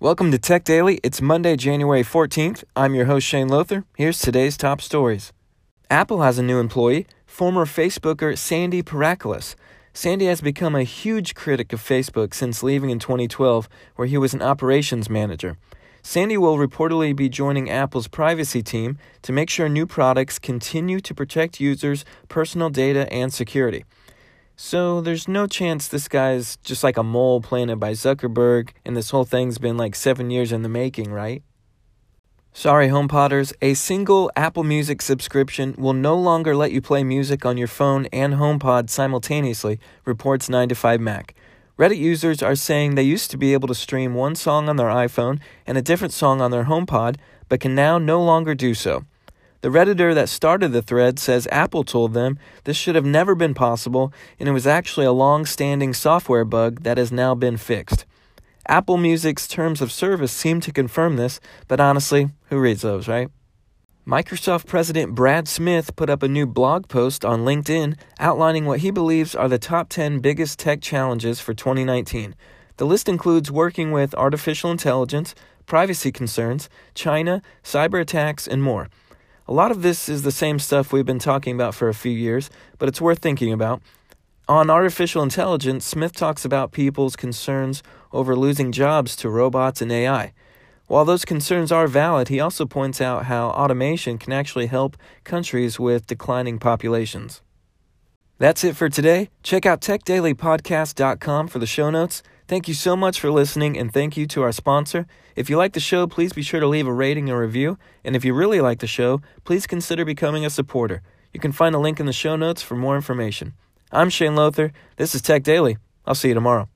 Welcome to Tech Daily. It's Monday, January 14th. I'm your host, Shane Lothar. Here's today's top stories. Apple has a new employee, former Facebooker Sandy Parakilas. Sandy has become a huge critic of Facebook since leaving in 2012, where he was an operations manager. Sandy will reportedly be joining Apple's privacy team to make sure new products continue to protect users' personal data and security. So there's no chance this guy's just like a mole planted by Zuckerberg and this whole thing's been like seven years in the making, right? Sorry, HomePodders, a single Apple Music subscription will no longer let you play music on your phone and HomePod simultaneously, reports 9to5Mac. Reddit users are saying they used to be able to stream one song on their iPhone and a different song on their HomePod, but can now no longer do so. The Redditor that started the thread says Apple told them this should have never been possible, and it was actually a long standing software bug that has now been fixed. Apple Music's terms of service seem to confirm this, but honestly, who reads those, right? Microsoft President Brad Smith put up a new blog post on LinkedIn outlining what he believes are the top 10 biggest tech challenges for 2019. The list includes working with artificial intelligence, privacy concerns, China, cyber attacks, and more. A lot of this is the same stuff we've been talking about for a few years, but it's worth thinking about. On artificial intelligence, Smith talks about people's concerns over losing jobs to robots and AI. While those concerns are valid, he also points out how automation can actually help countries with declining populations. That's it for today. Check out techdailypodcast.com for the show notes. Thank you so much for listening, and thank you to our sponsor. If you like the show, please be sure to leave a rating and review. And if you really like the show, please consider becoming a supporter. You can find a link in the show notes for more information. I'm Shane Lothar. This is Tech Daily. I'll see you tomorrow.